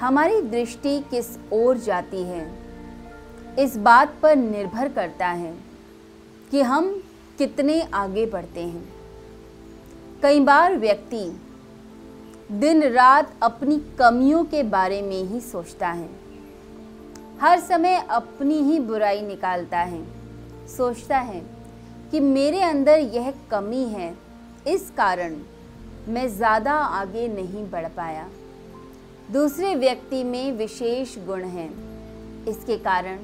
हमारी दृष्टि किस ओर जाती है, इस बात पर निर्भर करता है कि हम कितने आगे बढ़ते हैं। कई बार व्यक्ति दिन रात अपनी कमियों के बारे में ही सोचता है। हर समय अपनी ही बुराई निकालता है। सोचता है कि मेरे अंदर यह कमी है, इस कारण मैं ज़्यादा आगे नहीं बढ़ पाया। दूसरे व्यक्ति में विशेष गुण हैं। इसके कारण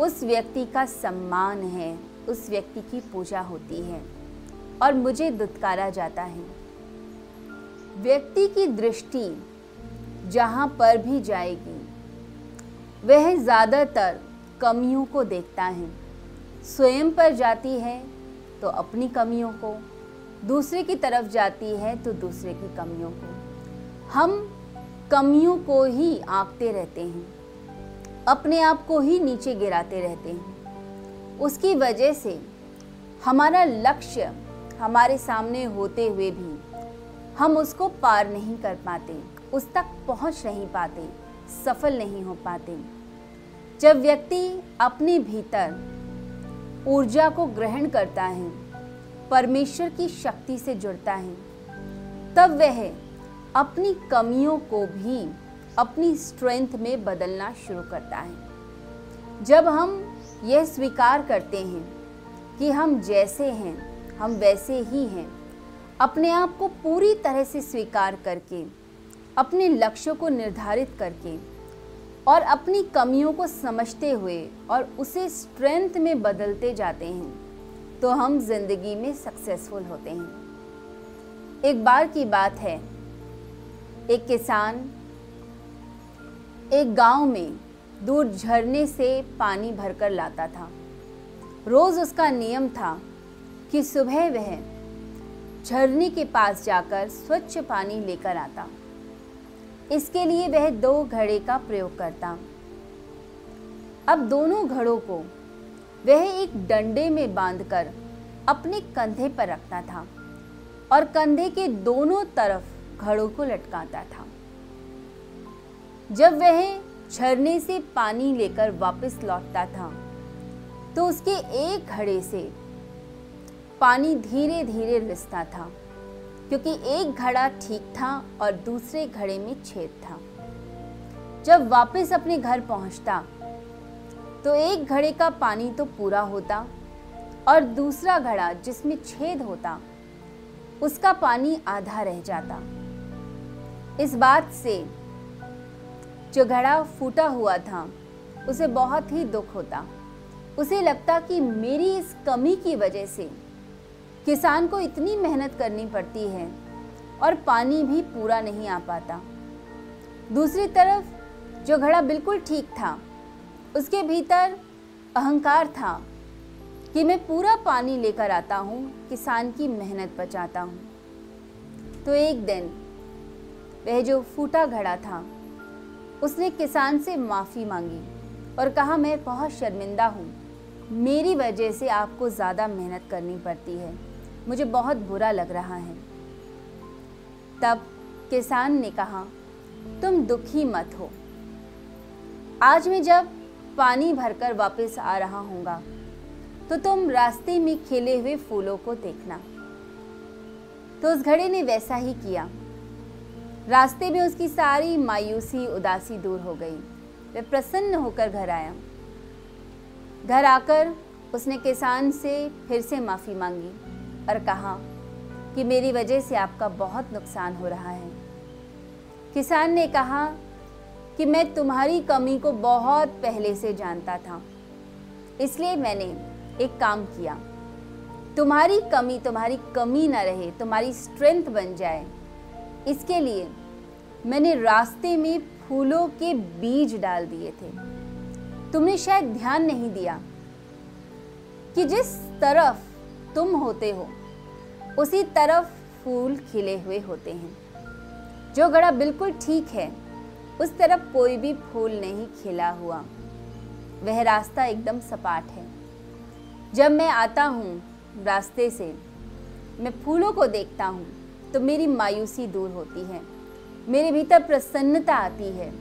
उस व्यक्ति का सम्मान है, उस व्यक्ति की पूजा होती है और मुझे दुत्कारा जाता है। व्यक्ति की दृष्टि जहाँ पर भी जाएगी, वह ज़्यादातर कमियों को देखता है। स्वयं पर जाती है तो अपनी कमियों को, दूसरे की तरफ़ जाती है तो दूसरे की कमियों को। हम कमियों को ही आंकते रहते हैं, अपने आप को ही नीचे गिराते रहते हैं। उसकी वजह से हमारा लक्ष्य हमारे सामने होते हुए भी हम उसको पार नहीं कर पाते, उस तक पहुँच नहीं पाते, सफल नहीं हो पाते। जब व्यक्ति अपने भीतर ऊर्जा को ग्रहण करता है, परमेश्वर की शक्ति से जुड़ता है, तब वह अपनी कमियों को भी अपनी स्ट्रेंथ में बदलना शुरू करता है। जब हम यह स्वीकार करते हैं कि हम जैसे हैं, हम वैसे ही हैं, अपने आप को पूरी तरह से स्वीकार करके, अपने लक्ष्यों को निर्धारित करके और अपनी कमियों को समझते हुए और उसे स्ट्रेंथ में बदलते जाते हैं तो हम ज़िंदगी में सक्सेसफुल होते हैं। एक बार की बात है एक किसान एक गाँव में दूर झरने से पानी भरकर लाता था। रोज उसका नियम था कि सुबह वह झरने के पास जाकर स्वच्छ पानी लेकर आता। इसके लिए वह दो घड़े का प्रयोग करता। अब दोनों घड़ों को वह एक डंडे में बांधकर अपने कंधे पर रखता था और कंधे के दोनों तरफ़ घड़ों को लटकाता था। जब वह झरने से पानी लेकर वापस लौटता था तो उसके एक घड़े से पानी धीरे धीरे रिसता था, क्योंकि एक घड़ा ठीक था और दूसरे घड़े में छेद था। जब वापस अपने घर पहुँचता तो एक घड़े का पानी तो पूरा होता और दूसरा घड़ा जिसमें छेद होता, उसका पानी आधा रह जाता। इस बात से जो घड़ा फूटा हुआ था, उसे बहुत ही दुख होता। उसे लगता कि मेरी इस कमी की वजह से किसान को इतनी मेहनत करनी पड़ती है और पानी भी पूरा नहीं आ पाता। दूसरी तरफ़, जो घड़ा बिल्कुल ठीक था, उसके भीतर अहंकार था कि मैं पूरा पानी लेकर आता हूँ, किसान की मेहनत बचाता हूँ। तो एक दिन वह जो फूटा घड़ा था, उसने किसान से माफ़ी मांगी और कहा, मैं बहुत शर्मिंदा हूँ। मेरी वजह से आपको ज़्यादा मेहनत करनी पड़ती है। मुझे बहुत बुरा लग रहा है। तब किसान ने कहा, तुम दुखी मत हो। आज मैं जब पानी भरकर वापस आ रहा हूँगा तो तुम रास्ते में खिले हुए फूलों को देखना। तो उस घड़े ने वैसा ही किया। रास्ते में उसकी सारी मायूसी, उदासी दूर हो गई। वह प्रसन्न होकर घर आया। घर आकर उसने किसान से फिर से माफ़ी मांगी और कहा कि मेरी वजह से आपका बहुत नुकसान हो रहा है। किसान ने कहा कि मैं तुम्हारी कमी को बहुत पहले से जानता था। इसलिए मैंने एक काम किया। तुम्हारी कमी तुम्हारी कमी ना रहे, तुम्हारी स्ट्रेंथ बन जाए। इसके लिए मैंने रास्ते में फूलों के बीज डाल दिए थे। तुमने शायद ध्यान नहीं दिया कि जिस तरफ़ तुम होते हो, उसी तरफ़ फूल खिले हुए होते हैं। जो गड़ा बिल्कुल ठीक है, उस तरफ़ कोई भी फूल नहीं खिला हुआ। वह रास्ता एकदम सपाट है। जब मैं आता हूँ रास्ते से, मैं फूलों को देखता हूँ। तो मेरी मायूसी दूर होती है। मेरे भीतर प्रसन्नता आती है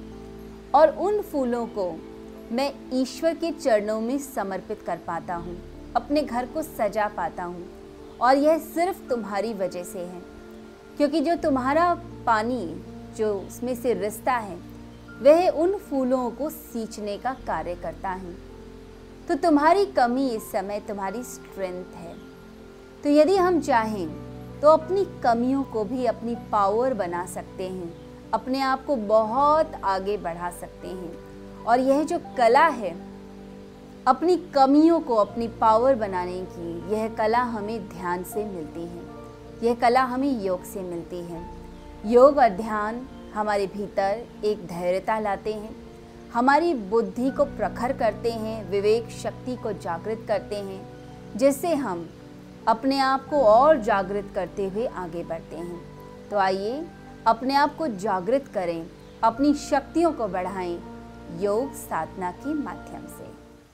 और उन फूलों को मैं ईश्वर के चरणों में समर्पित कर पाता हूँ, अपने घर को सजा पाता हूँ और यह सिर्फ़ तुम्हारी वजह से है। क्योंकि जो तुम्हारा पानी, जो उसमें से रिश्ता है, वह उन फूलों को सींचने का कार्य करता है। तो तुम्हारी कमी इस समय तुम्हारी स्ट्रेंथ है। तो यदि हम चाहें तो अपनी कमियों को भी अपनी पावर बना सकते हैं, अपने आप को बहुत आगे बढ़ा सकते हैं। और यह जो कला है, अपनी कमियों को अपनी पावर बनाने की, यह कला हमें ध्यान से मिलती है। यह कला हमें योग से मिलती है। योग और ध्यान हमारे भीतर एक धैर्यता लाते हैं। हमारी बुद्धि को प्रखर करते हैं, विवेक शक्ति को जागृत करते हैं, जिससे हम अपने आप को और जागृत करते हुए आगे बढ़ते हैं। तो आइए, अपने आप को जागृत करें, अपनी शक्तियों को बढ़ाएँ, योग साधना के माध्यम से।